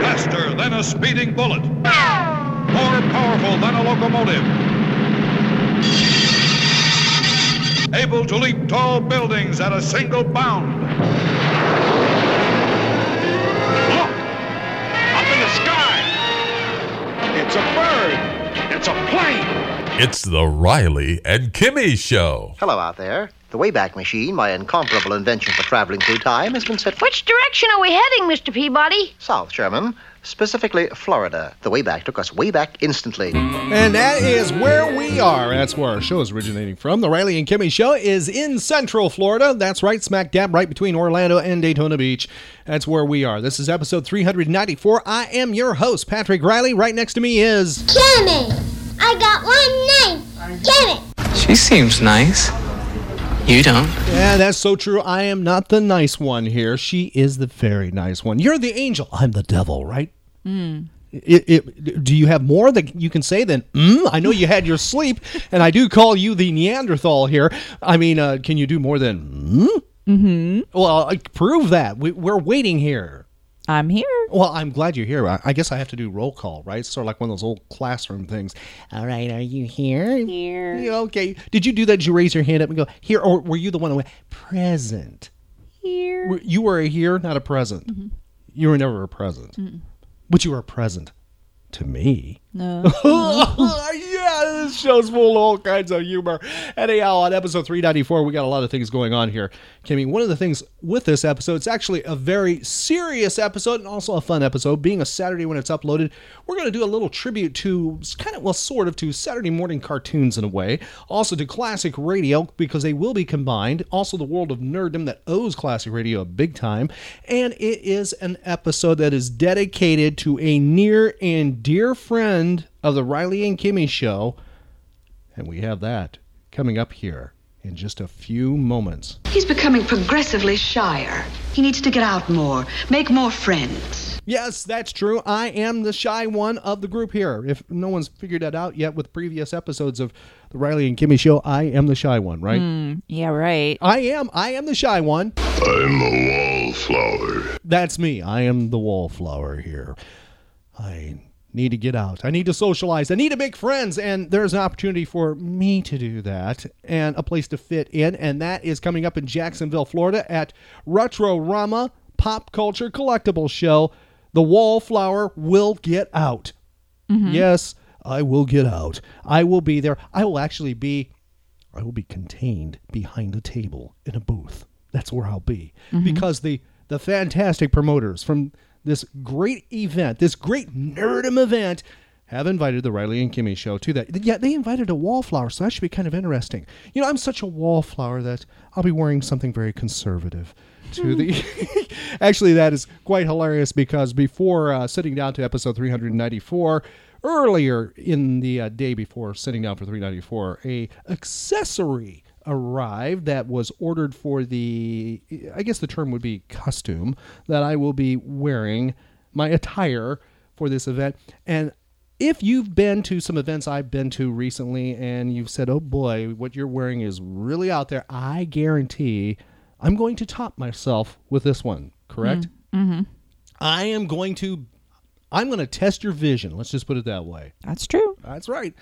Faster than a speeding bullet. More powerful than a locomotive. Able to leap tall buildings at a single bound. Look! Up in the sky! It's a bird. It's a plane. It's the Riley and Kimmy Show. Hello out there. The Wayback Machine, my incomparable invention for traveling through time, has been set. Which direction are we heading, Mr. Peabody? South, Sherman. Specifically, Florida. The Wayback took us way back instantly. And that is where we are. That's where our show is originating from. The Riley and Kimmy Show is in Central Florida. That's right, smack dab right between Orlando and Daytona Beach. That's where we are. This is episode 394. I am your host, Patrick Riley. Right next to me is. Kimmy! I got one name. Kimmy! She seems nice. You don't. Yeah, that's so true. I am not the nice one here. She is the very nice one. You're the angel. I'm the devil, right? Mm. It, it, do you have more that you can say than mm? I know you had your sleep, and I do call you the Neanderthal here. I mean, uh, can you do more than mm? Mm-hmm. Well, uh, prove that. We, we're waiting here. I'm here. Well, I'm glad you're here. I, I guess I have to do roll call, right? Sort of like one of those old classroom things. All right, are you here? Here. Yeah, okay. Did you do that? Did you raise your hand up and go here, or were you the one who went present? Here. Were- You were a here, not a present. Mm-hmm. You were never a present, but you were a present to me. No. yeah, this show's full of all kinds of humor. Anyhow, on episode 394, we got a lot of things going on here. Kimmy, one of the things with this episode, it's actually a very serious episode and also a fun episode. Being a Saturday when it's uploaded, we're going to do a little tribute to, kind of, well, sort of to Saturday morning cartoons in a way. Also to classic radio, because they will be combined. Also, the world of nerddom that owes classic radio a big time. And it is an episode that is dedicated to a near and dear friend of the Riley and Kimmy show. And we have that coming up here in just a few moments. He's becoming progressively shyer. He needs to get out more, make more friends. Yes, that's true. I am the shy one of the group here. If no one's figured that out yet with previous episodes of the Riley and Kimmy show, I am the shy one, right? Mm, yeah, right. I am. I am the shy one. I'm a wallflower. That's me. I am the wallflower here. I need to get out. I need to socialize. I need to make friends. And there's an opportunity for me to do that and a place to fit in. And that is coming up in Jacksonville, Florida at Retro Rama Pop Culture Collectible Show. The wallflower will get out. Mm-hmm. Yes, I will get out. I will be there. I will actually be I will be contained behind a table in a booth. That's where I'll be mm-hmm. because the the fantastic promoters from this great event, this great nerdum event, have invited the Riley and Kimmy show to that. Yeah, they invited a wallflower, so that should be kind of interesting. You know, I'm such a wallflower that I'll be wearing something very conservative to the. Actually, that is quite hilarious because before uh, sitting down to episode 394, earlier in the uh, day before sitting down for 394, a accessory arrived that was ordered for the I guess the term would be costume that I will be wearing my attire for this event and if you've been to some events I've been to recently and you've said oh boy what you're wearing is really out there I guarantee I'm going to top myself with this one correct Mm-hmm. I am going to I'm going to test your vision let's just put it that way That's true. that's right.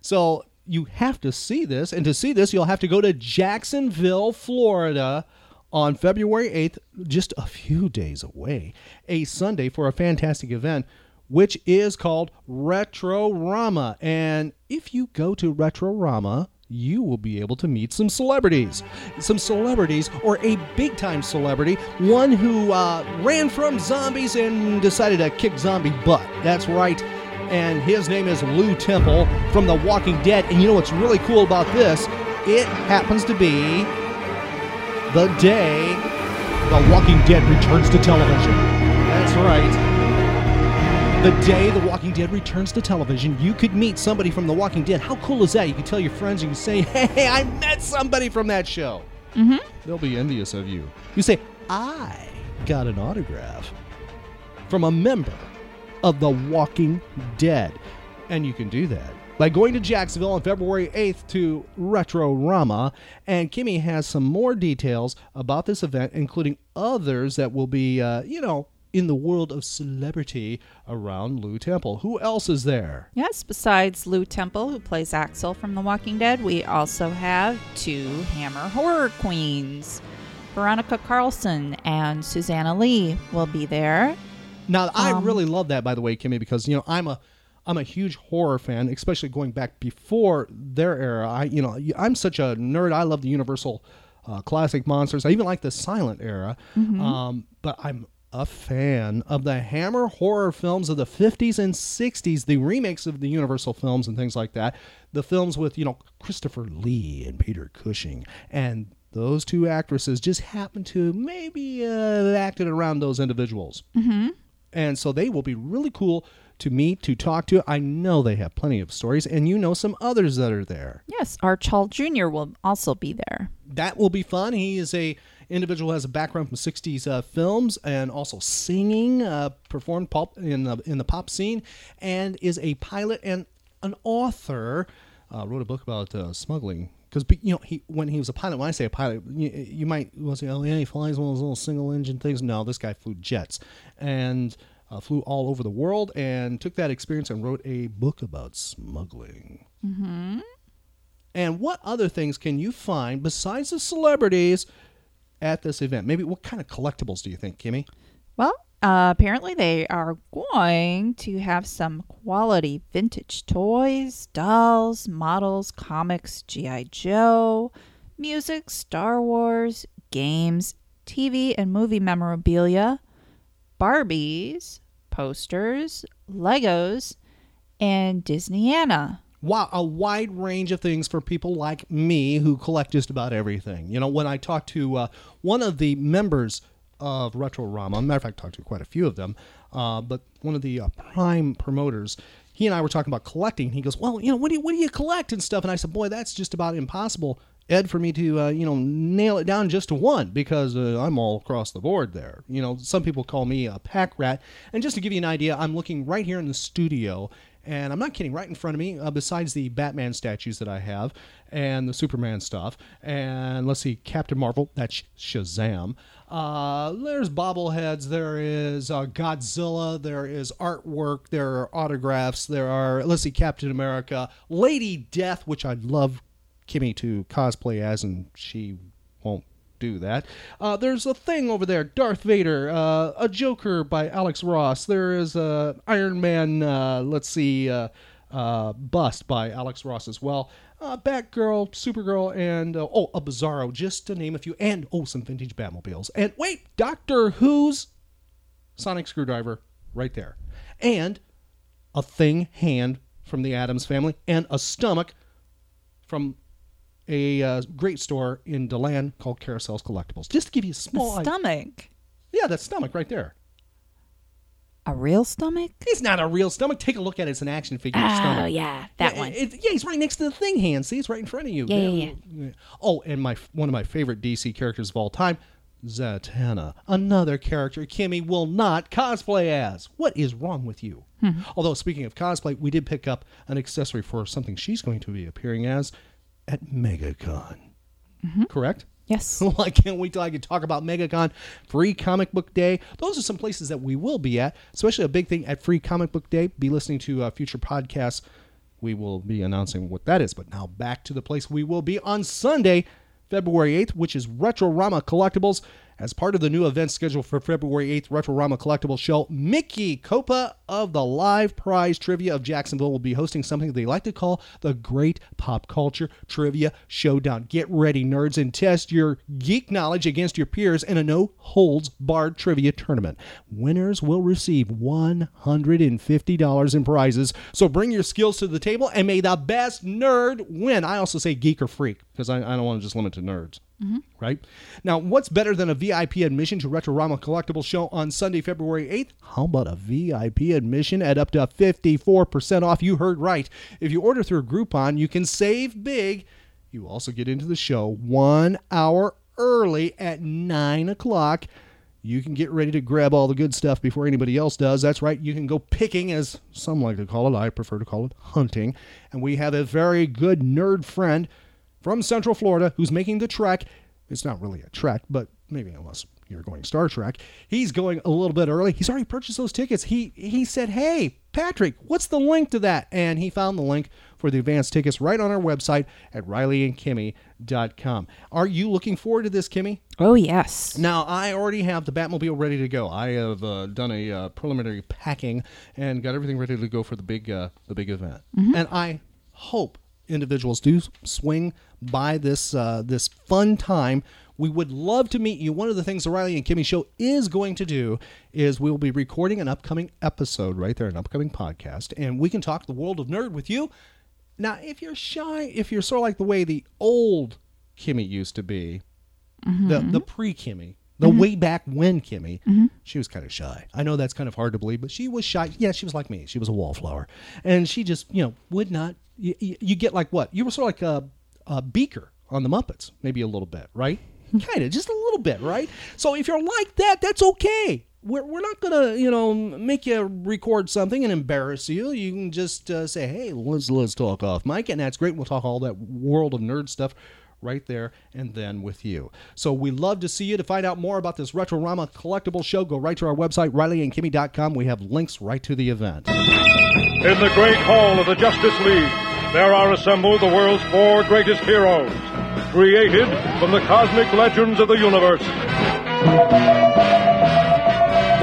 So you have to see this, and to see this, you'll have to go to Jacksonville, Florida on February 8th, just a few days away, a Sunday for a fantastic event, which is called Retro Rama. And if you go to Retro Rama, you will be able to meet some celebrities. Some celebrities, or a big time celebrity, one who uh, ran from zombies and decided to kick zombie butt. That's right. And his name is Lew Temple from The Walking Dead. And you know what's really cool about this? It happens to be the day The Walking Dead returns to television. That's right. The day The Walking Dead returns to television, you could meet somebody from The Walking Dead. How cool is that? You can tell your friends, you can say, hey, I met somebody from that show. Mm-hmm. They'll be envious of you. You say, I got an autograph from a member of The Walking Dead. And you can do that by going to Jacksonville on February 8th to Retro Rama. And Kimmy has some more details about this event, including others that will be, uh, you know, in the world of celebrity around Lew Temple. Who else is there? Yes, besides Lew Temple, who plays Axel from The Walking Dead, we also have two Hammer horror queens. Veronica Carlson and Suzanna Leigh will be there. Now, I Um, really love that, by the way, Kimmy, because you know I'm a I'm a huge horror fan, especially going back before their era. I you know I'm such a nerd. I love the Universal uh, classic monsters. I even like the silent era. Mhm. Um, but I'm a fan of the Hammer horror films of the 50s and 60s, the remakes of the Universal films and things like that. The films with you know Christopher Lee and Peter Cushing and those two actresses just happen to maybe uh, acted around those individuals. Mm-hmm. And so they will be really cool to meet, to talk to. I know they have plenty of stories, and you know some others that are there. Yes, Arch Hall Jr. will also be there. That will be fun. He is a individual who has a background from 60s uh, films and also singing, uh, performed pop in the, in the pop scene, and is a pilot and an author. Uh, wrote a book about uh, smuggling because you know he when he was a pilot. When I say a pilot, you, you might well say, "Oh yeah, he flies one of those little single engine things." No, this guy flew jets and uh, flew all over the world and took that experience and wrote a book about smuggling. Mm-hmm. And what other things can you find besides the celebrities at this event? Maybe what kind of collectibles do you think, Kimmy? Well, uh, apparently they are going to have some quality vintage toys, dolls, models, comics, G.I. Joe, music, Star Wars, games, TV and movie memorabilia, Barbies, posters, Legos, and Disneyana. Wow, a wide range of things for people like me who collect just about everything. You know, when I talked to uh, one of the members of Retro Rama, matter of fact, I talked to quite a few of them, uh, but one of the uh, prime promoters, he and I were talking about collecting. He goes, "Well, you know, what do you what do you collect and stuff?" And I said, "Boy, that's just about impossible." Ed, for me to uh, you know nail it down just to one because uh, I'm all across the board there. You know, some people call me a pack rat, and just to give you an idea, I'm looking right here in the studio, and I'm not kidding. Right in front of me, uh, besides the Batman statues that I have and the Superman stuff, and let's see, Captain Marvel, that's Shazam. Uh, there's bobbleheads. There is uh, Godzilla. There is artwork. There are autographs. There are let's see, Captain America, Lady Death, which I'd love Kimmy to cosplay as, and she won't do that. Uh, there's a thing over there, Darth Vader, uh, a Joker by Alex Ross. There is a Iron Man. Uh, let's see, uh, uh, bust by Alex Ross as well. Uh, Batgirl, Supergirl, and uh, oh, a Bizarro, just to name a few, and oh, some vintage Batmobiles. And wait, Doctor Who's Sonic Screwdriver, right there, and a thing hand from the Addams family, and a stomach from a uh, great store in Deland called Carousels Collectibles. Just to give you a small stomach. Yeah, that stomach right there. A real stomach? It's not a real stomach. Take a look at it. It's an action figure Oh, stomach. Oh yeah, that Yeah, one. it- yeah, he's right next to the thing hand. See, it's right in front of you. Yeah, yeah, yeah. Oh, and my one of my favorite DC characters of all time, Zatanna. Another character Kimmy will not cosplay as. What is wrong with you? Hmm. Although, speaking of cosplay, we did pick up an accessory for something she's going to be appearing as at MegaCon. Correct? Yes. I can't wait till I can talk about MegaCon, Free Comic Book Day. Those are some places that we will be at, especially a big thing at Free Comic Book Day. Be listening to uh, future podcasts. We will be announcing what that is. But now back to the place we will be on Sunday, February 8th, which is Retro Rama Collectibles. As part of the new event scheduled for February 8th, Retro Rama Collectibles show, Mickey Copa of the Live Prize Trivia of Jacksonville will be hosting something they like to call the Great Pop Culture Trivia Showdown. Get ready, nerds, and test your geek knowledge against your peers in a no holds barred trivia tournament. Winners will receive $150 in prizes. So bring your skills to the table and may the best nerd win. I also say geek or freak because I, I don't want to just limit to nerds. Mm-hmm. Right? Now, what's better than a VIP admission to Retrorama Collectible Show on Sunday, February 8th? How about a VIP admission at up to 54% off? You heard right. If you order through Groupon, you can save big. You also get into the show one hour early at 9 o'clock. You can get ready to grab all the good stuff before anybody else does. That's right. You can go picking, as some like to call it. I prefer to call it hunting. And we have a very good nerd friend from Central Florida who's making the trek. It's not really a trek, but maybe unless you're going Star Trek. He's going a little bit early. He's already purchased those tickets. He he said, "Hey, Patrick, what's the link to that?" And he found the link for the advanced tickets right on our website at rileyandkimmy.com. Are you looking forward to this, Kimmy? Oh, yes. Now, I already have the Batmobile ready to go. I have uh, done a uh, preliminary packing and got everything ready to go for the big uh, the big event. And I hope individuals do swing by this uh, this fun time. We would love to meet you. One of the things the Riley and Kimmy show is going to do is we will be recording an upcoming episode right there, an upcoming podcast, and we can talk the world of nerd with you. Now, if you're shy, if you're sort of like the way the old Kimmy used to be, the mm-hmm. the pre Kimmy, the mm-hmm. way back when Kimmy, mm-hmm. she was kind of shy. I know that's kind of hard to believe, but she was shy. Yeah, she was like me. She was a wallflower, and she just you know would not. You, you, get like what? You were sort of like a, a beaker on the Muppets, maybe a little bit, right? kind of, just a little bit, right? So if you're like that, that's okay. We're, we're not gonna you know make you record something and embarrass you. You can just uh, say, hey, let's let's talk off mic, and that's great. We'll talk all that world of nerd stuff right there and then with you. So we love to see you. To find out more about this Retrorama collectible show, go right to our website, RileyandKimmy.com. We have links right to the event. In the great hall of the Justice League, there are assembled the world's four greatest heroes, created from the cosmic legends of the universe.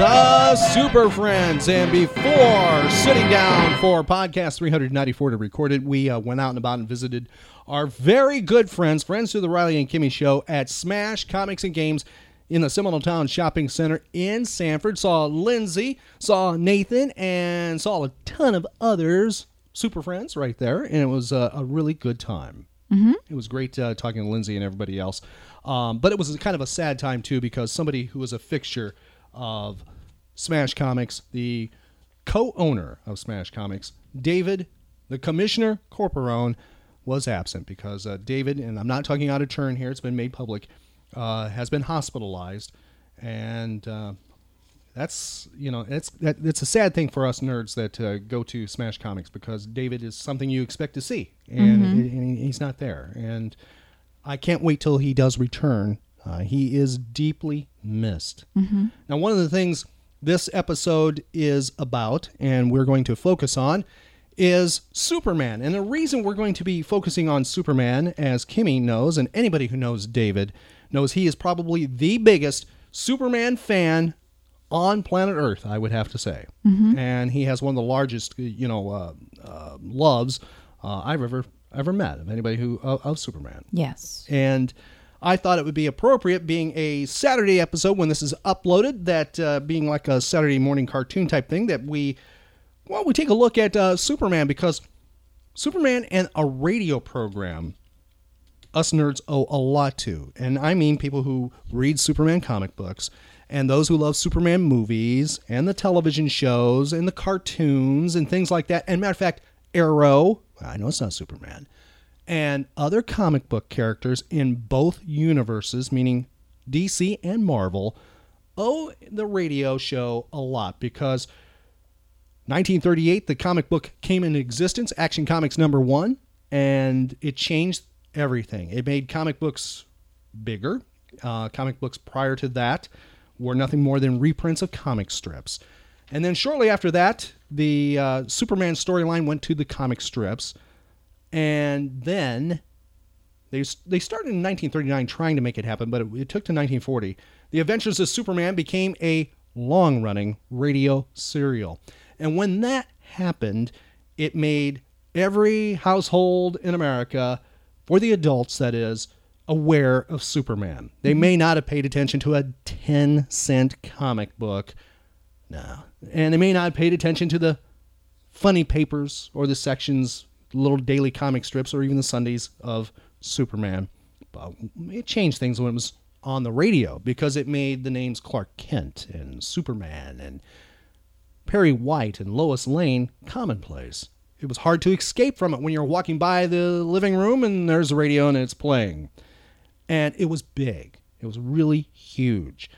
The Super Friends. And before sitting down for podcast 394 to record it, we uh, went out and about and visited our very good friends, friends to the Riley and Kimmy show at Smash Comics and Games in the Seminole Town Shopping Center in Sanford. Saw Lindsay, saw Nathan, and saw a ton of others, super friends right there. And it was uh, a really good time. Mm-hmm. It was great uh, talking to Lindsay and everybody else. Um, but it was kind of a sad time, too, because somebody who was a fixture of Smash Comics, the co owner of Smash Comics, David, the commissioner Corporon, was absent because uh, David, and I'm not talking out of turn here, it's been made public, uh, has been hospitalized. And uh, that's, you know, it's, that, it's a sad thing for us nerds that uh, go to Smash Comics because David is something you expect to see, and, Mhm. and he's not there. And I can't wait till he does return. Uh, he is deeply missed. Mhm. Now, one of the things this episode is about, and we're going to focus on, is Superman. And the reason we're going to be focusing on Superman, as Kimmy knows, and anybody who knows David knows he is probably the biggest Superman fan on planet Earth, I would have to say. Mhm. And he has one of the largest, you know, uh, uh, loves uh, I've ever ever met of anybody who of Superman. Yes. And I thought it would be appropriate, being a Saturday episode when this is uploaded, that uh, being like a Saturday morning cartoon type thing, that we, well, we take a look at uh, Superman because Superman and a radio program, us nerds owe a lot to. And I mean people who read Superman comic books and those who love Superman movies and the television shows and the cartoons and things like that. And matter of fact, Arrow, I know it's not Superman, and other comic book characters in both universes, meaning DC and Marvel, owe the radio show a lot because 1938, the comic book came into existence, Action Comics number one, and it changed everything. It made comic books bigger. Uh, comic books prior to that were nothing more than reprints of comic strips. And then shortly after that, the uh, Superman storyline went to the comic strips. And then they, they started in 1939 trying to make it happen, but it, it took to 1940. The Adventures of Superman became a long running radio serial. And when that happened, it made every household in America, for the adults that is, aware of Superman. They may not have paid attention to a 10 cent comic book. No. And they may not have paid attention to the funny papers or the sections, little daily comic strips, or even the Sundays of Superman. uh, it changed things when it was on the radio because it made the names Clark Kent and Superman and Perry White and Lois Lane commonplace. It was hard to escape from it when you're walking by the living room and there's a radio and it's playing. And it was big. It was really huge.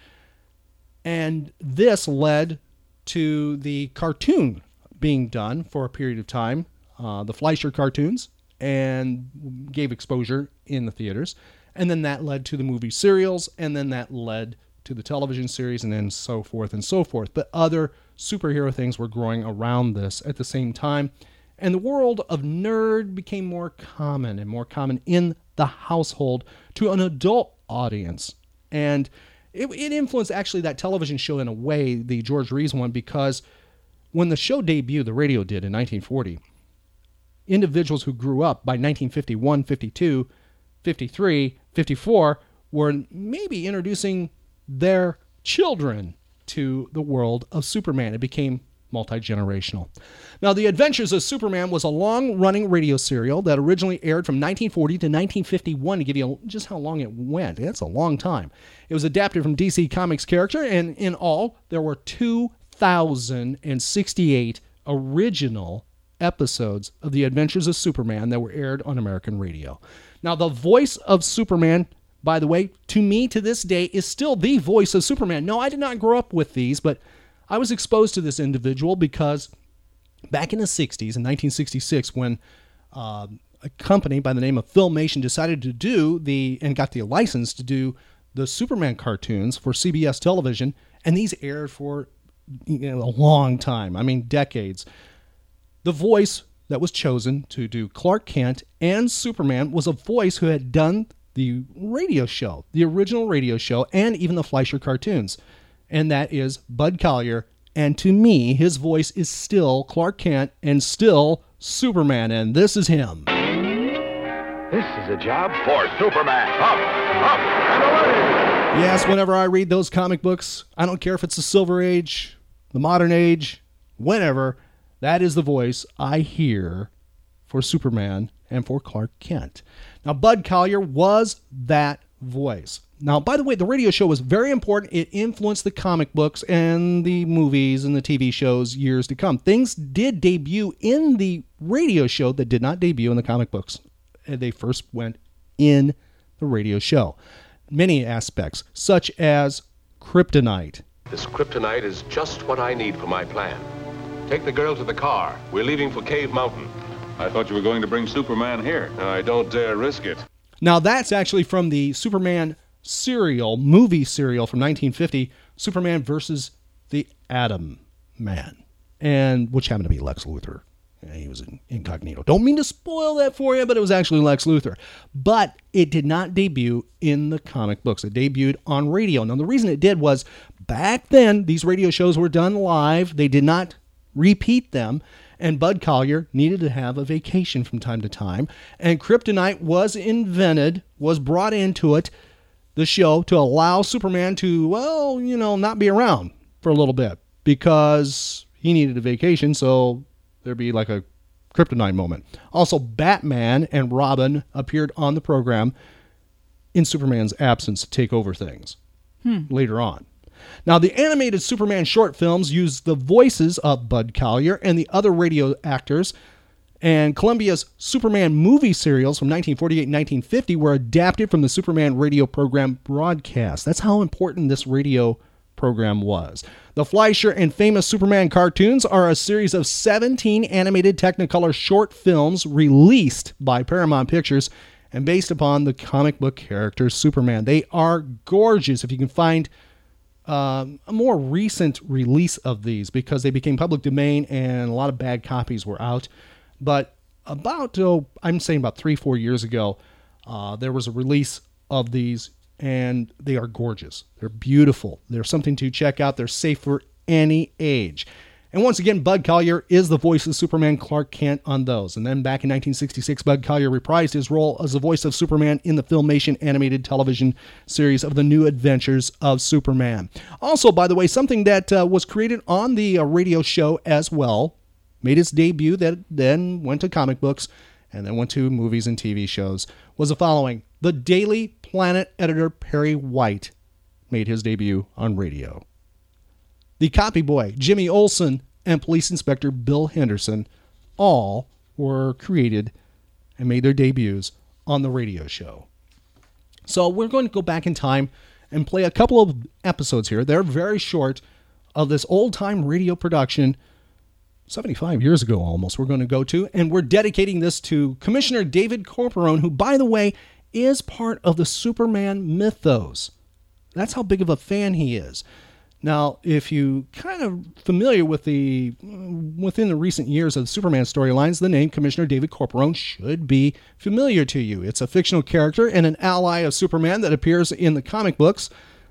And this led to the cartoon being done for a period of time, uh, the Fleischer cartoons, and gave exposure in the theaters. And then that led to the movie serials, and then that led to the television series, and then so forth and so forth. But other superhero things were growing around this at the same time. And the world of nerd became more common and more common in the household to an adult audience. And it, it influenced actually that television show in a way, the George Reeves one, because when the show debuted, the radio did in 1940, individuals who grew up by 1951, 52, 53, 54 were maybe introducing their children to the world of Superman. It became multi generational. Now, The Adventures of Superman was a long running radio serial that originally aired from 1940 to 1951 to give you just how long it went. That's a long time. It was adapted from DC Comics character, and in all, there were 2,068 original episodes of The Adventures of Superman that were aired on American radio. Now, the voice of Superman, by the way, to me to this day is still the voice of Superman. No, I did not grow up with these, but I was exposed to this individual because back in the 60s, in 1966, when uh, a company by the name of Filmation decided to do the, and got the license to do the Superman cartoons for CBS television, and these aired for you know, a long time. I mean, decades. The voice that was chosen to do Clark Kent and Superman was a voice who had done the radio show, the original radio show, and even the Fleischer cartoons. And that is Bud Collyer. And to me, his voice is still Clark Kent and still Superman. And this is him. This is a job for Superman. Up, up, and away! Yes, whenever I read those comic books, I don't care if it's the Silver Age, the Modern Age, whenever, that is the voice I hear for Superman and for Clark Kent. Now, Bud Collyer was that voice. Now, by the way, the radio show was very important. It influenced the comic books and the movies and the TV shows years to come. Things did debut in the radio show that did not debut in the comic books. They first went in the radio show. Many aspects, such as kryptonite. This kryptonite is just what I need for my plan. Take the girl to the car. We're leaving for Cave Mountain. I thought you were going to bring Superman here. I don't dare risk it. Now, that's actually from the Superman serial, movie serial from 1950, Superman versus the Atom Man, and which happened to be Lex Luthor. He was incognito. Don't mean to spoil that for you, but it was actually Lex Luthor. But it did not debut in the comic books. It debuted on radio. Now, the reason it did was back then, these radio shows were done live. They did not repeat them. And Bud Collyer needed to have a vacation from time to time. And kryptonite was invented, was brought into it, the show, to allow Superman to, well, you know, not be around for a little bit because he needed a vacation. So there'd be like a kryptonite moment. Also, Batman and Robin appeared on the program in Superman's absence to take over things Hmm. later on. Now, the animated Superman short films used the voices of Bud Collyer and the other radio actors, and Columbia's Superman movie serials from 1948 and 1950 were adapted from the Superman radio program broadcast. That's how important this radio program was. The Fleischer and famous Superman cartoons are a series of 17 animated Technicolor short films released by Paramount Pictures and based upon the comic book character Superman. They are gorgeous if you can find um, a more recent release of these because they became public domain and a lot of bad copies were out. But about, oh, I'm saying about three, four years ago, uh, there was a release of these and they are gorgeous. They're beautiful. They're something to check out. They're safe for any age. And once again, Bud Collyer is the voice of Superman Clark Kent on those. And then back in 1966, Bud Collyer reprised his role as the voice of Superman in the Filmation animated television series of The New Adventures of Superman. Also, by the way, something that uh, was created on the uh, radio show as well, made its debut, that then went to comic books and then went to movies and TV shows, was the following the Daily Planet editor Perry White made his debut on radio. The copy boy Jimmy Olsen and police inspector Bill Henderson all were created and made their debuts on the radio show. So we're going to go back in time and play a couple of episodes here. They're very short of this old time radio production 75 years ago almost we're going to go to and we're dedicating this to commissioner david corporon who by the way is part of the superman mythos that's how big of a fan he is now if you kind of familiar with the within the recent years of superman storylines the name commissioner david corporon should be familiar to you it's a fictional character and an ally of superman that appears in the comic books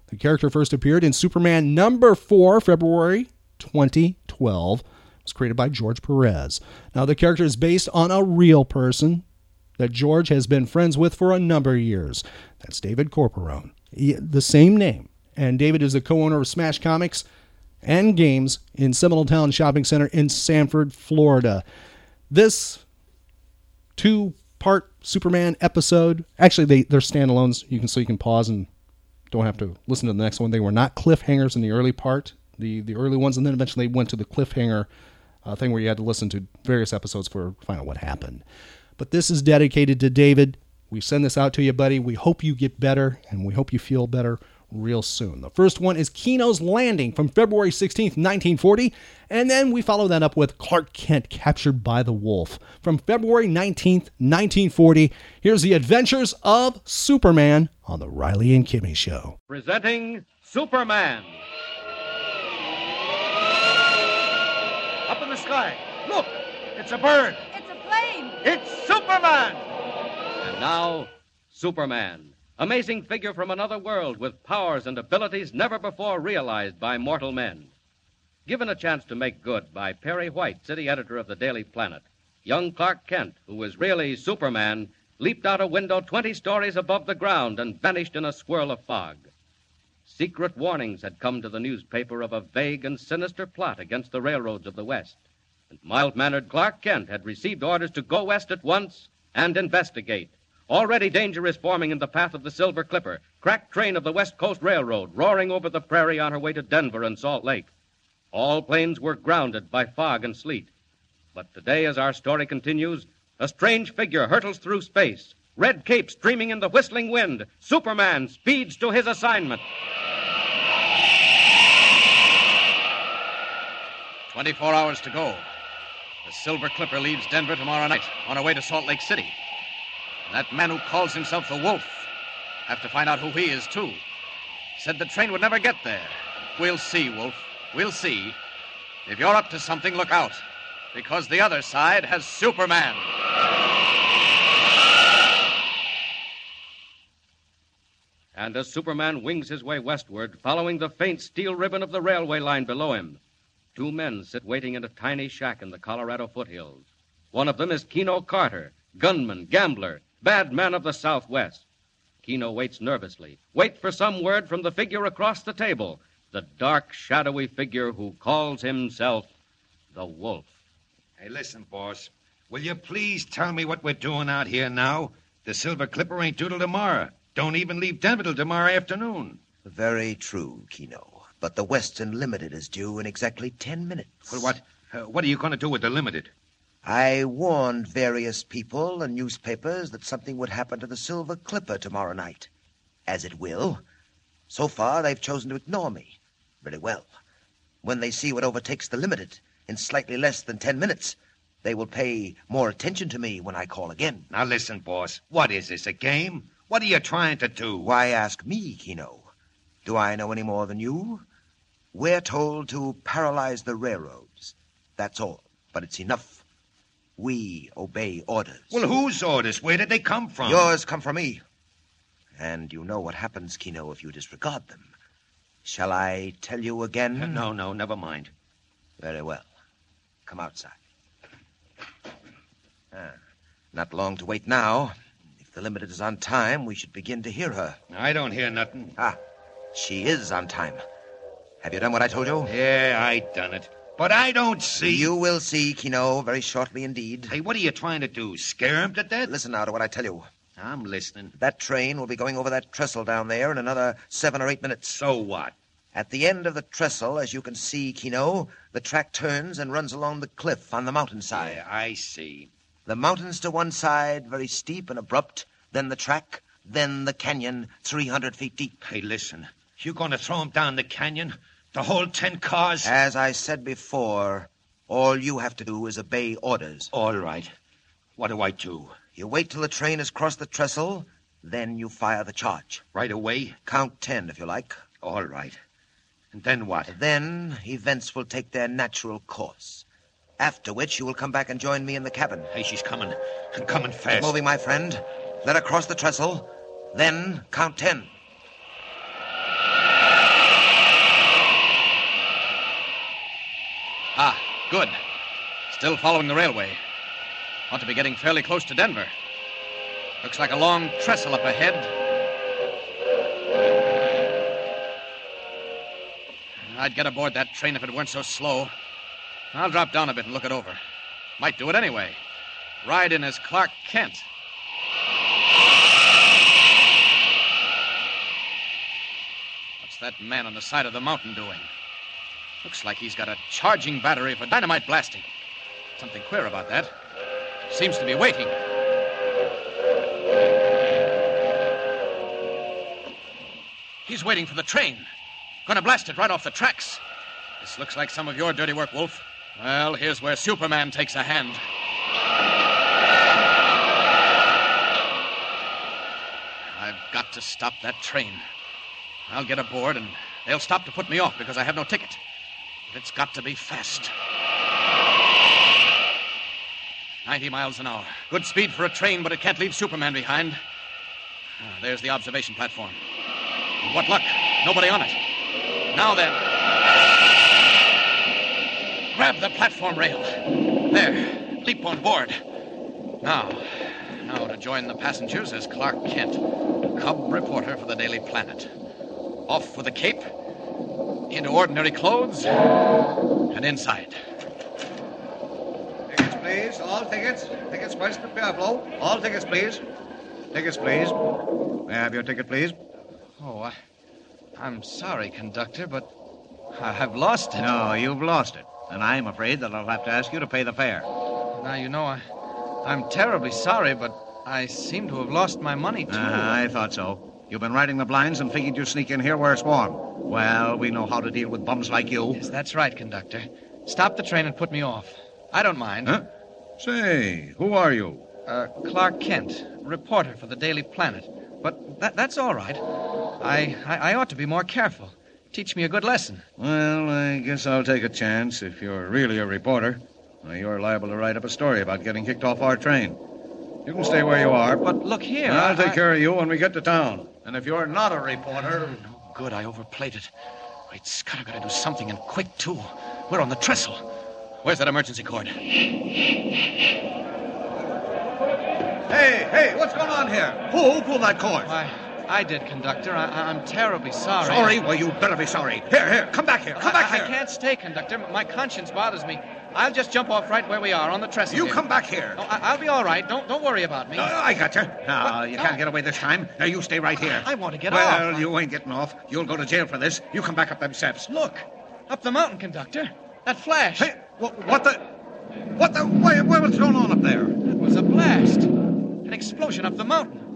the character first appeared in superman number 4 february 2012 It was created by George Perez. Now, the character is based on a real person that George has been friends with for a number of years. That's David Corporon, the same name. And David is the co owner of Smash Comics and Games in Seminole Town Shopping Center in Sanford, Florida. This two part Superman episode, actually, they, they're standalones. You can so you can pause and don't have to listen to the next one. They were not cliffhangers in the early part, the, the early ones, and then eventually they went to the cliffhanger uh, thing where you had to listen to various episodes for find out what happened. But this is dedicated to David. We send this out to you, buddy. We hope you get better, and we hope you feel better real soon. The first one is Keno's Landing from February 16th, 1940, and then we follow that up with Clark Kent captured by the wolf from February 19th, 1940. Here's the adventures of Superman on the Riley and Kimmy show. Presenting Superman. Up in the sky. Look, it's a bird. It's a plane. It's Superman. And now, Superman. Amazing figure from another world with powers and abilities never before realized by mortal men. Given a chance to make good by Perry White, city editor of the Daily Planet, young Clark Kent, who was really Superman, leaped out a window 20 stories above the ground and vanished in a swirl of fog. Secret warnings had come to the newspaper of a vague and sinister plot against the railroads of the West. And mild mannered Clark Kent had received orders to go west at once and investigate. Already danger is forming in the path of the Silver Clipper, crack train of the West Coast Railroad, roaring over the prairie on her way to Denver and Salt Lake. All planes were grounded by fog and sleet. But today, as our story continues, a strange figure hurtles through space. Red cape streaming in the whistling wind. Superman speeds to his assignment. 24 hours to go. The Silver Clipper leaves Denver tomorrow night on her way to Salt Lake City. That man who calls himself the Wolf, have to find out who he is, too. Said the train would never get there. We'll see, Wolf. We'll see. If you're up to something, look out. Because the other side has Superman. And as Superman wings his way westward, following the faint steel ribbon of the railway line below him, two men sit waiting in a tiny shack in the Colorado foothills. One of them is Keno Carter, gunman, gambler, bad man of the Southwest. Keno waits nervously, Wait for some word from the figure across the table, the dark, shadowy figure who calls himself the Wolf. Hey, listen, boss. Will you please tell me what we're doing out here now? The Silver Clipper ain't due till tomorrow. Don't even leave Denver till tomorrow afternoon. Very true, Keno. But the Western Limited is due in exactly ten minutes. Well, what? Uh, what are you going to do with the Limited? I warned various people and newspapers that something would happen to the Silver Clipper tomorrow night. As it will. So far, they've chosen to ignore me. Very well. When they see what overtakes the Limited in slightly less than ten minutes, they will pay more attention to me when I call again. Now listen, boss. What is this, a game? What are you trying to do? Why ask me, Keno? Do I know any more than you? We're told to paralyze the railroads. That's all. But it's enough. We obey orders. Well, whose orders? Where did they come from? Yours come from me. And you know what happens, Keno, if you disregard them. Shall I tell you again? No, no, never mind. Very well. Come outside. Ah, not long to wait now. If the limited is on time, we should begin to hear her. I don't hear nothing. Ah, she is on time. Have you done what I told you? Yeah, I done it. But I don't see. You will see, Keno, very shortly indeed. Hey, what are you trying to do? Scare him to death? Listen now to what I tell you. I'm listening. That train will be going over that trestle down there in another seven or eight minutes. So what? At the end of the trestle, as you can see, Keno, the track turns and runs along the cliff on the mountainside. Yeah, I see. The mountains to one side, very steep and abrupt, then the track, then the canyon, 300 feet deep. Hey, listen. You're going to throw him down the canyon? The whole ten cars? As I said before, all you have to do is obey orders. All right. What do I do? You wait till the train has crossed the trestle, then you fire the charge. Right away? Count ten, if you like. All right. And then what? Then events will take their natural course. After which you will come back and join me in the cabin. Hey, she's coming. And coming fast. Keep moving, my friend. Let her cross the trestle. Then count ten. Ah, good. Still following the railway. Ought to be getting fairly close to Denver. Looks like a long trestle up ahead. I'd get aboard that train if it weren't so slow. I'll drop down a bit and look it over. Might do it anyway. Ride in as Clark Kent. What's that man on the side of the mountain doing? Looks like he's got a charging battery for dynamite blasting. Something queer about that. Seems to be waiting. He's waiting for the train. Gonna blast it right off the tracks. This looks like some of your dirty work, Wolf. Well, here's where Superman takes a hand. I've got to stop that train. I'll get aboard and they'll stop to put me off because I have no ticket. It's got to be fast. 90 miles an hour. Good speed for a train, but it can't leave Superman behind. Ah, there's the observation platform. What luck. Nobody on it. Now then. Grab the platform rail. There. Leap on board. Now. Now to join the passengers is Clark Kent, cub reporter for the Daily Planet. Off with the cape, into ordinary clothes, and inside. Tickets, please. All tickets. Tickets first at Pueblo. All tickets, please. Tickets, please. May I have your ticket, please? Oh, I, I'm sorry, conductor, but I've lost it. No, you've lost it. And I'm afraid that I'll have to ask you to pay the fare. Now, you know, I, I'm terribly sorry, but I seem to have lost my money, too. Uh, I thought so. You've been riding the blinds and figured you'd sneak in here where it's warm. Well, we know how to deal with bums like you. Yes, that's right, conductor. Stop the train and put me off. I don't mind. Huh? Say, who are you? Uh, Clark Kent, reporter for the Daily Planet. But that, that's all right. I, I, I ought to be more careful. Teach me a good lesson. Well, I guess I'll take a chance if you're really a reporter. Well, you're liable to write up a story about getting kicked off our train. You can stay where you are. But look here. I'll take I... care of you when we get to town. And if you're not a reporter. No good. I overplayed it. Great Scott, I've got to do something and quick, too. We're on the trestle. Where's that emergency cord? Hey, hey, what's going on here? Who pulled that cord? I, I did, conductor. I, I'm terribly sorry. Sorry? Well, you better be sorry. Here, here, come back here. Come back I, here. I can't stay, conductor. My conscience bothers me. I'll just jump off right where we are on the trestle. You here. come back here. No, I, will be all right. Don't don't worry about me. No, I got you. No, you can't get away this time. Now you stay right here. I want to get well, off. Well, you ain't getting off. You'll go to jail for this. You come back up them steps. Look, up the mountain, conductor. That flash. Hey, what, what the? What the? What, what's going on up there? It was a blast. An explosion up the mountain.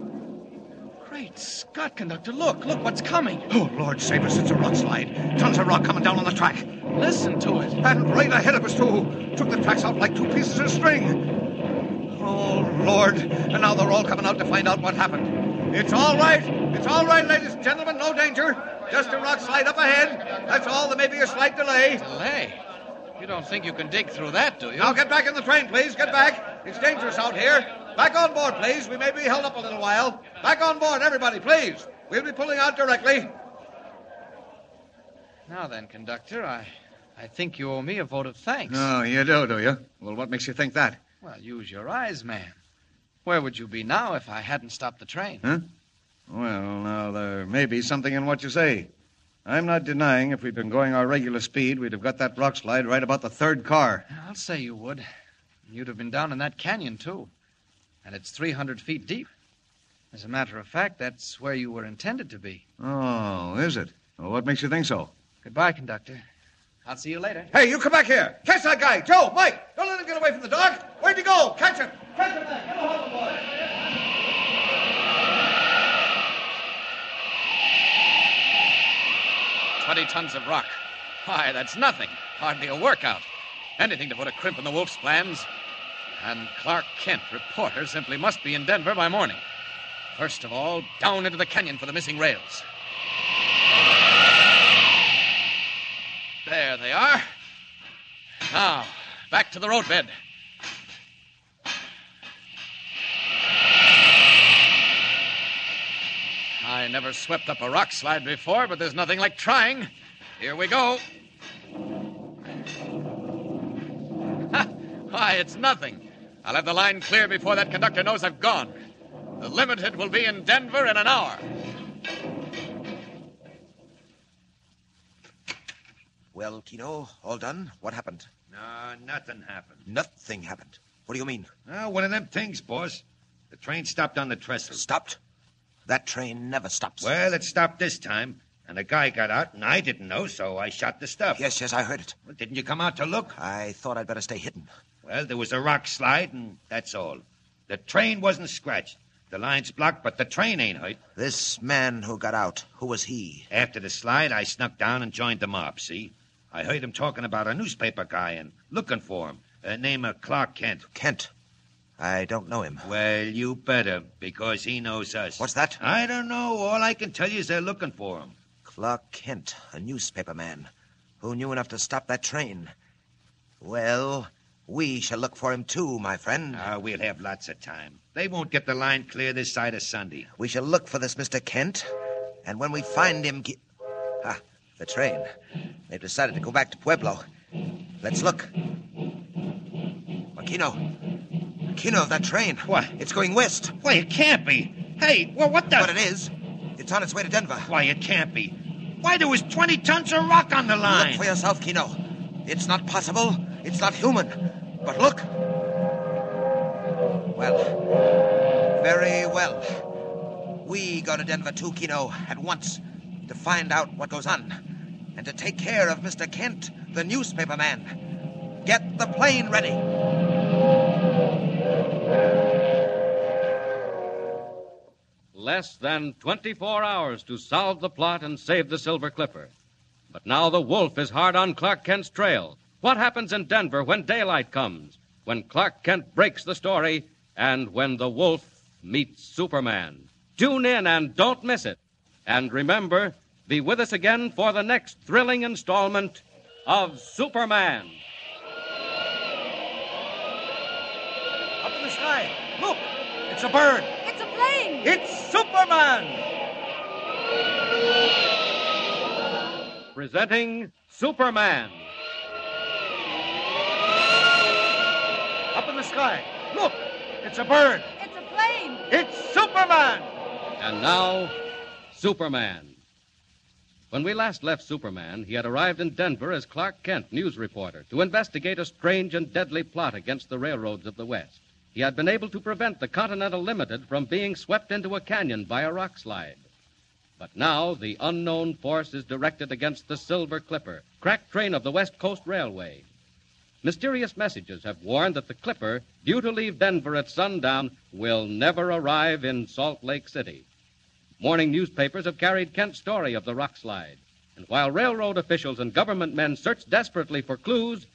Great Scott, conductor, look, look what's coming. Oh, Lord save us, it's a rock slide. Tons of rock coming down on the track. Listen to it. And right ahead of us, too. Took the tracks out like two pieces of string. Oh, Lord. And now they're all coming out to find out what happened. It's all right. It's all right, ladies and gentlemen. No danger. Just a rock slide up ahead. That's all. There may be a slight delay. Delay? You don't think you can dig through that, do you? Now get back in the train, please. Get back. It's dangerous out here. Back on board, please. We may be held up a little while. Back on board, everybody, please. We'll be pulling out directly. Now then, conductor, I, I think you owe me a vote of thanks. Oh, you do, do you? Well, what makes you think that? Well, use your eyes, man. Where would you be now if I hadn't stopped the train? Huh? Well, now, there may be something in what you say. I'm not denying if we'd been going our regular speed, we'd have got that rock slide right about the third car. I'll say you would. You'd have been down in that canyon, too. And it's 300 feet deep. As a matter of fact, that's where you were intended to be. Oh, is it? Well, what makes you think so? Goodbye, conductor. I'll see you later. Hey, you come back here. Catch that guy. Joe, Mike, don't let him get away from the dog. Where'd he go? Catch him. Catch him, man. Get a hold of the boy. Twenty tons of rock. Why, that's nothing. Hardly a workout. Anything to put a crimp in the Wolf's plans. And Clark Kent, reporter, simply must be in Denver by morning. First of all, down into the canyon for the missing rails. There they are. Now, back to the roadbed. I never swept up a rock slide before, but there's nothing like trying. Here we go. Why, it's nothing. I'll have the line clear before that conductor knows I've gone. The Limited will be in Denver in an hour. Well, Keno, all done? What happened? No, nothing happened. Nothing happened. What do you mean? Oh, one of them things, boss. The train stopped on the trestle. Stopped? That train never stops. Well, it stopped this time, and a guy got out, and I didn't know, so I shot the stuff. Yes, yes, I heard it. Well, didn't you come out to look? I thought I'd better stay hidden. Well, there was a rock slide, and that's all. The train wasn't scratched. The line's blocked, but the train ain't hurt. This man who got out, who was he? After the slide, I snuck down and joined the mob, see? I heard him talking about a newspaper guy and looking for him. Uh, name of Clark Kent. Kent? I don't know him. Well, you better, because he knows us. What's that? I don't know. All I can tell you is they're looking for him. Clark Kent, a newspaper man, who knew enough to stop that train. Well, we shall look for him too, my friend. Ah, we'll have lots of time. They won't get the line clear this side of Sunday. We shall look for this Mr. Kent, and when we find him. Ki- ah, the train. They've decided to go back to Pueblo. Let's look. Aquino. Aquino, of that train. What? It's going west. Why, it can't be. Hey, well, what the? But it is. It's on its way to Denver. Why, it can't be. Why, there was 20 tons of rock on the line. Look for yourself, Keno. It's not possible. It's not human. But look. Well, very well. We go to Denver too, Keno, at once to find out what goes on and to take care of Mr. Kent, the newspaper man. Get the plane ready. Less than 24 hours to solve the plot and save the Silver Clipper. But now the wolf is hard on Clark Kent's trail. What happens in Denver when daylight comes? When Clark Kent breaks the story and when the wolf meets Superman. Tune in and don't miss it. And remember, be with us again for the next thrilling installment of Superman. Up in the sky. Look! It's a bird. It's a plane. It's Superman! Presenting Superman. In the sky. Look! It's a bird. It's a plane. It's Superman! And now, Superman. When we last left Superman, he had arrived in Denver as Clark Kent, news reporter, to investigate a strange and deadly plot against the railroads of the West. He had been able to prevent the Continental Limited from being swept into a canyon by a rock slide. But now the unknown force is directed against the Silver Clipper, crack train of the West Coast Railway. Mysterious messages have warned that the Clipper, due to leave Denver at sundown, will never arrive in Salt Lake City. Morning newspapers have carried Kent's story of the rock slide. And while railroad officials and government men search desperately for clues,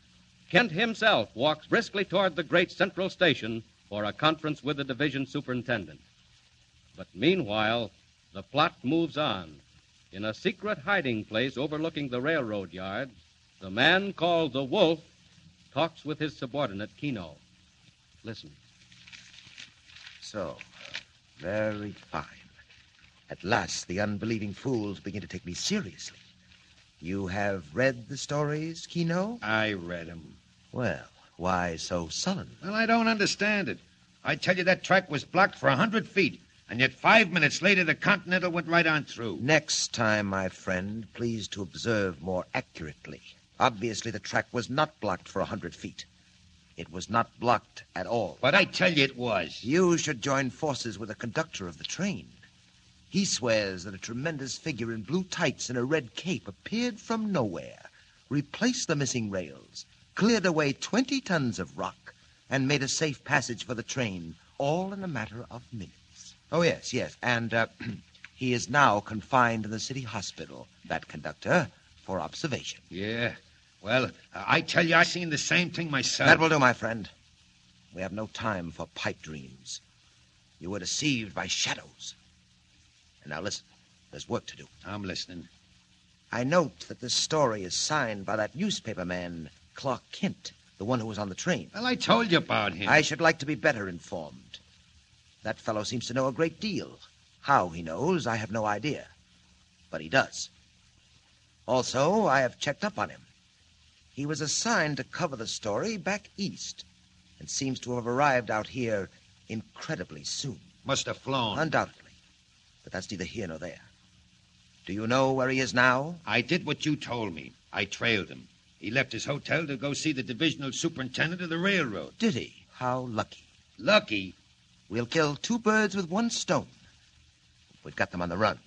Kent himself walks briskly toward the great central station for a conference with the division superintendent. But meanwhile, the plot moves on. In a secret hiding place overlooking the railroad yards, the man called the Wolf talks with his subordinate, Keno. Listen. So, very fine. At last, the unbelieving fools begin to take me seriously. You have read the stories, Keno? I read 'em. Well, why so sullen? Well, I don't understand it. I tell you, that track was blocked for a hundred feet, and yet five minutes later, the Continental went right on through. Next time, my friend, please to observe more accurately. Obviously, the track was not blocked for a hundred feet. It was not blocked at all. But I tell you it was. You should join forces with the conductor of the train. He swears that a tremendous figure in blue tights and a red cape appeared from nowhere, replaced the missing rails, cleared away 20 tons of rock, and made a safe passage for the train, all in a matter of minutes. Oh, yes, yes. And uh, he is now confined in the city hospital, that conductor, for observation. Yeah. Well, I tell you, I seen the same thing myself. That will do, my friend. We have no time for pipe dreams. You were deceived by shadows. And now listen, there's work to do. I'm listening. I note that this story is signed by that newspaper man, Clark Kent, the one who was on the train. Well, I told you about him. I should like to be better informed. That fellow seems to know a great deal. How he knows, I have no idea. But he does. Also, I have checked up on him. He was assigned to cover the story back east and seems to have arrived out here incredibly soon. Must have flown. Undoubtedly. But that's neither here nor there. Do you know where he is now? I did what you told me. I trailed him. He left his hotel to go see the divisional superintendent of the railroad. Did he? How lucky. Lucky? We'll kill two birds with one stone. We've got them on the run.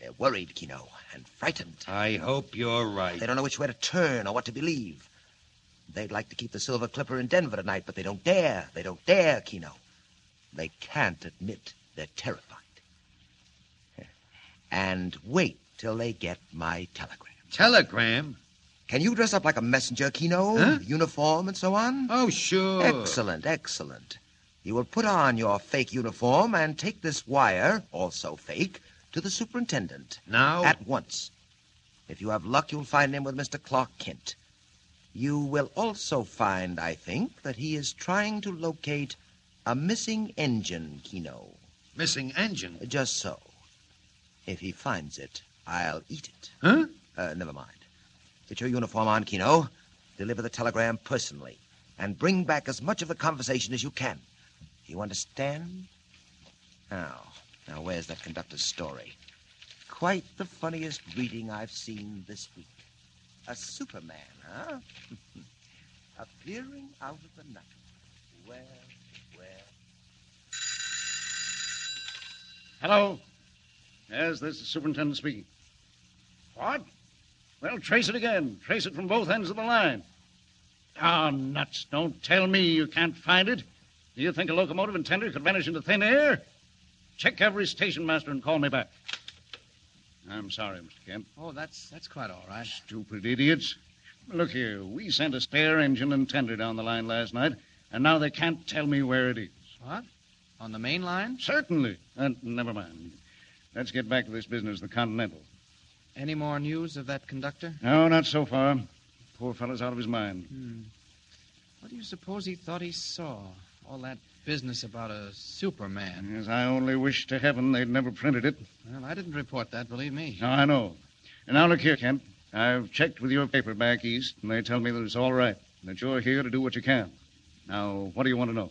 They're worried, Keno, and frightened. I hope you're right. They don't know which way to turn or what to believe. They'd like to keep the Silver Clipper in Denver tonight, but they don't dare. They don't dare, Keno. They can't admit they're terrified. And wait till they get my telegram. Telegram? Can you dress up like a messenger, Keno? Huh? Uniform and so on? Oh, sure. Excellent, excellent. You will put on your fake uniform and take this wire, also fake, to the superintendent. Now? At once. If you have luck, you'll find him with Mr. Clark Kent. You will also find, I think, that he is trying to locate a missing engine, Keno. Missing engine? Just so. If he finds it, I'll eat it. Huh? Uh, never mind. Get your uniform on, Keno. Deliver the telegram personally. And bring back as much of the conversation as you can. You understand? Now, now, where's that conductor's story? Quite the funniest reading I've seen this week. A Superman, huh? Appearing out of the night. Well, well. Hello. Yes, this is the superintendent speaking. What? Well, trace it again. Trace it from both ends of the line. Ah, nuts. Don't tell me you can't find it. Do you think a locomotive and tender could vanish into thin air? Check every station master and call me back. I'm sorry, Mr. Kent. Oh, that's that's quite all right. Stupid idiots. Look here, we sent a spare engine and tender down the line last night, and now they can't tell me where it is. What? On the main line? Certainly. Uh, never mind. Let's get back to this business, the Continental. Any more news of that conductor? No, not so far. Poor fellow's out of his mind. Hmm. What do you suppose he thought he saw? All that business about a Superman. Yes, I only wish to heaven they'd never printed it. Well, I didn't report that, believe me. No, I know. And now look here, Kent. I've checked with your paper back east, and they tell me that it's all right, and that you're here to do what you can. Now, what do you want to know?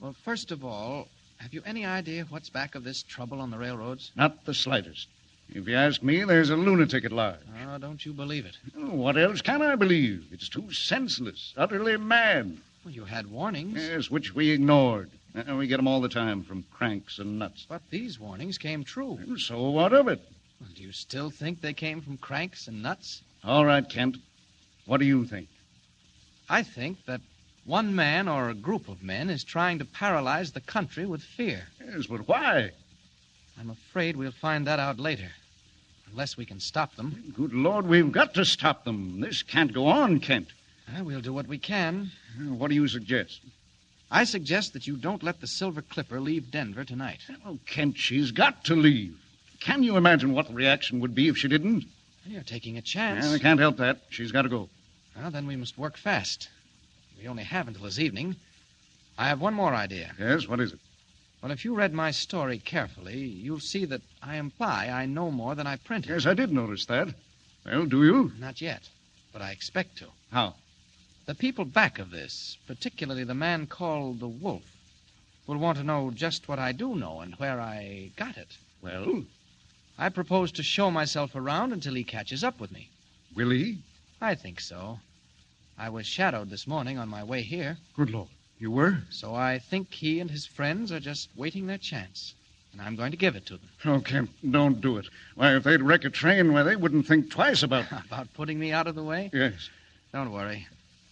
Well, first of all, have you any idea what's back of this trouble on the railroads? Not the slightest. If you ask me, there's a lunatic at large. Oh, don't you believe it? Oh, what else can I believe? It's too senseless, utterly mad. Well, you had warnings. Yes, which we ignored. We get 'em all the time from cranks and nuts. But these warnings came true. So what of it? Well, do you still think they came from cranks and nuts? All right, Kent. What do you think? I think that one man or a group of men is trying to paralyze the country with fear. Yes, but why? I'm afraid we'll find that out later. Unless we can stop them. Good Lord, we've got to stop them. This can't go on, Kent. Well, we'll do what we can. What do you suggest? I suggest that you don't let the Silver Clipper leave Denver tonight. Oh, Kent, she's got to leave. Can you imagine what the reaction would be if she didn't? You're taking a chance. Yeah, I can't help that. She's got to go. Well, then we must work fast. We only have until this evening. I have one more idea. Yes, what is it? Well, if you read my story carefully, you'll see that I imply I know more than I printed. Yes, I did notice that. Well, do you? Not yet, but I expect to. How? The people back of this, particularly the man called the Wolf, will want to know just what I do know and where I got it. Well? I propose to show myself around until he catches up with me. Will he? I think so. I was shadowed this morning on my way here, Good Lord. You were? so I think he and his friends are just waiting their chance. And I'm going to give it to them. Oh, Kent, don't do it. Why, if they'd wreck a train, why, they wouldn't think twice about About putting me out of the way? Yes. Don't worry.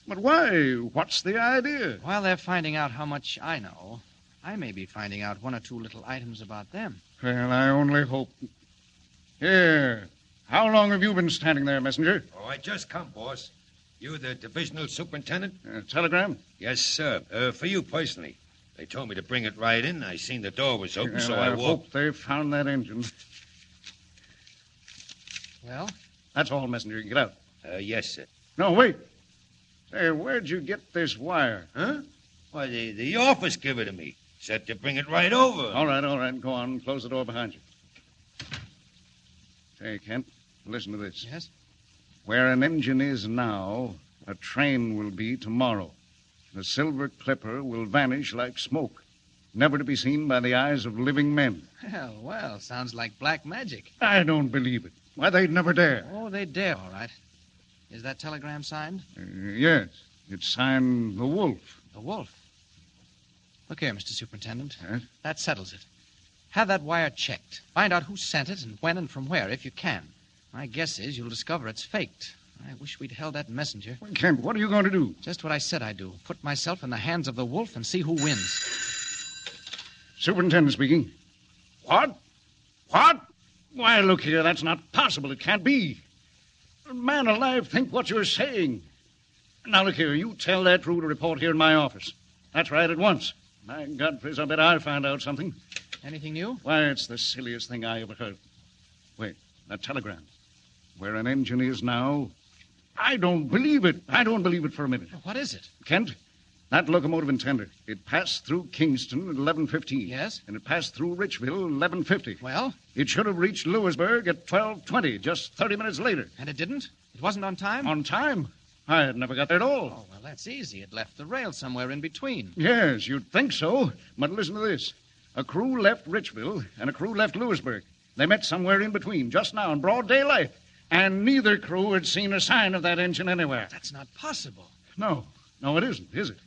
But why? What's the idea? While they're finding out how much I know, I may be finding out one or two little items about them. Well, I only hope. Here. How long have you been standing there, messenger? Oh, I just come, boss. You the divisional superintendent? Uh, telegram? Yes, sir. Uh, for you personally. They told me to bring it right in. I seen the door was open, Well, so I, I walked. hope they found that engine. Well? That's all, messenger. You can get out. Uh, yes, sir. No, wait. Say, where'd you get this wire? Huh? Why, the, the office give it to me. Said to bring it right over. All right, all right. Go on. Close the door behind you. Say, Kent, listen to this. Yes? Where an engine is now, a train will be tomorrow. The Silver Clipper will vanish like smoke, never to be seen by the eyes of living men. Well, well, sounds like black magic. I don't believe it. Why, they'd never dare. Oh, they dare, all right. Is that telegram signed? Uh, yes, it's signed The Wolf. The Wolf. Look here, Mr. Superintendent. Yes? That settles it. Have that wire checked. Find out who sent it and when and from where, if you can. My guess is you'll discover it's faked. I wish we'd held that messenger. Kent, what are you going to do? Just what I said I'd do. Put myself in the hands of the wolf and see who wins. Superintendent speaking. What? What? Why, look here, that's not possible. It can't be. Man alive, think what you're saying. Now, look here, you tell that crew to report here in my office. That's right, at once. My God, Frizz, I bet I find out something. Anything new? Why, it's the silliest thing I ever heard. Wait, that telegram. Where an engine is now. I don't believe it. I don't believe it for a minute. What is it? Kent, that locomotive and tender. It passed through Kingston at 11.15. Yes? And it passed through Richville at 11.50. Well? It should have reached Lewisburg at 12.20, just 30 minutes later. And it didn't? It wasn't on time? On time? I had never got there at all. Oh, well, that's easy. It left the rail somewhere in between. Yes, you'd think so. But listen to this. A crew left Richville and a crew left Lewisburg. They met somewhere in between, just now in broad daylight. And neither crew had seen a sign of that engine anywhere. That's not possible. No, no, it isn't, is it?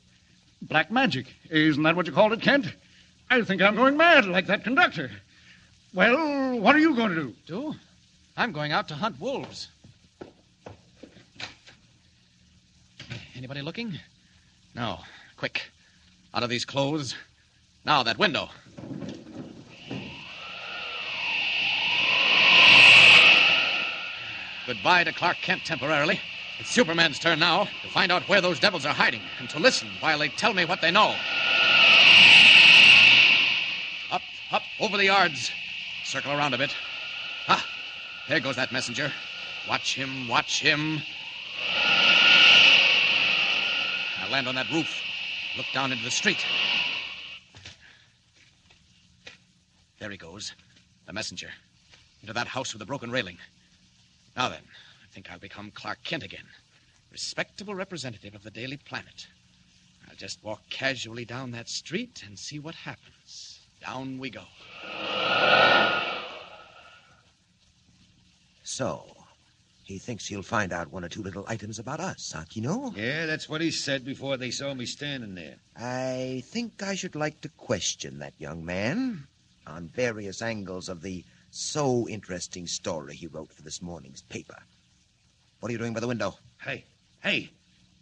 Black magic. Isn't that what you called it, Kent? I think I'm going mad like that conductor. Well, what are you going to do? Do? I'm going out to hunt wolves. Anybody looking? No. Quick. Out of these clothes. Now, that window. Goodbye to Clark Kent temporarily. It's Superman's turn now to find out where those devils are hiding and to listen while they tell me what they know. Up, up, over the yards. Circle around a bit. Ah, there goes that messenger. Watch him, watch him. I'll land on that roof. Look down into the street. There he goes. The messenger. Into that house with the broken railing. Now then, think I'll become Clark Kent again. Respectable representative of the Daily Planet. I'll just walk casually down that street and see what happens. Down we go. So, he thinks he'll find out one or two little items about us, huh, Keno? Yeah, that's what he said before they saw me standing there. I think I should like to question that young man on various angles of the so interesting story he wrote for this morning's paper. What are you doing by the window? Hey, hey,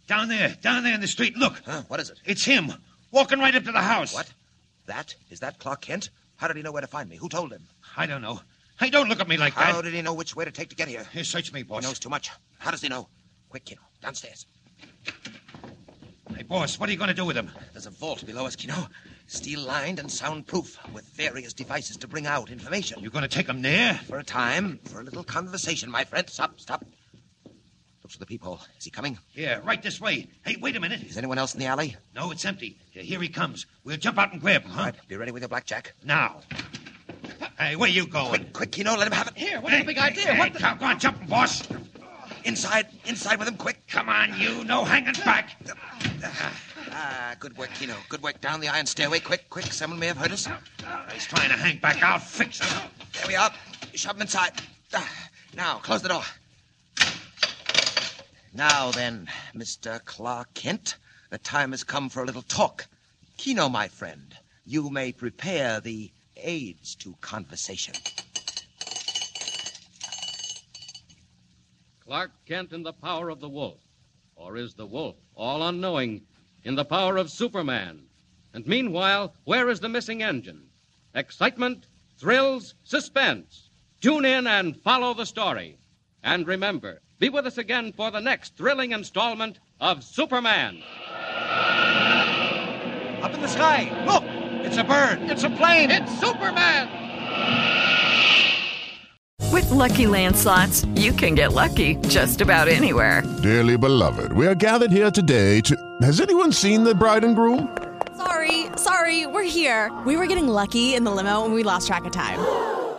down there, down there in the street, look. Huh? What is it? It's him, walking right up to the house. What? That? Is that Clark Kent? How did he know where to find me? Who told him? I don't know. Hey, don't look at me like that. How did he know which way to take to get here? He searched me, boss. He knows too much. How does he know? Quick, Keno, downstairs. Hey, boss, what are you going to do with him? There's a vault below us, Keno. Steel lined and soundproof, with various devices to bring out information. You're going to take him there? For a time, for a little conversation, my friend. Stop, stop. Look for the peephole. Is he coming? Yeah, right this way. Hey, wait a minute. Is anyone else in the alley? No, it's empty. Here he comes. We'll jump out and grab him, huh? All right, be ready with your blackjack. Now. Hey, where you going? Quick, quick, Keno, let him have it. Here, what's the big idea? Hey, What the... come on, jump, boss. Inside, inside with him, quick. Come on, you. No hanging back. Ah, good work, Keno. Good work down the iron stairway. Quick, quick. Someone may have heard us. He's trying to hang back. I'll fix him. There we are. Shove him inside. Ah, now, close the door. Now then, Mr. Clark Kent, the time has come for a little talk. Keno, my friend, you may prepare the aids to conversation. Clark Kent in the power of the wolf? Or is the wolf, all unknowing, in the power of Superman? And meanwhile, where is the missing engine? Excitement, thrills, suspense. Tune in and follow the story. And remember, be with us again for the next thrilling installment of Superman. Up in the sky. Look! It's a bird. It's a plane. It's Superman! With Lucky Land slots, you can get lucky just about anywhere. Dearly beloved, we are gathered here today to. Has anyone seen the bride and groom? Sorry, sorry, we're here. We were getting lucky in the limo and we lost track of time.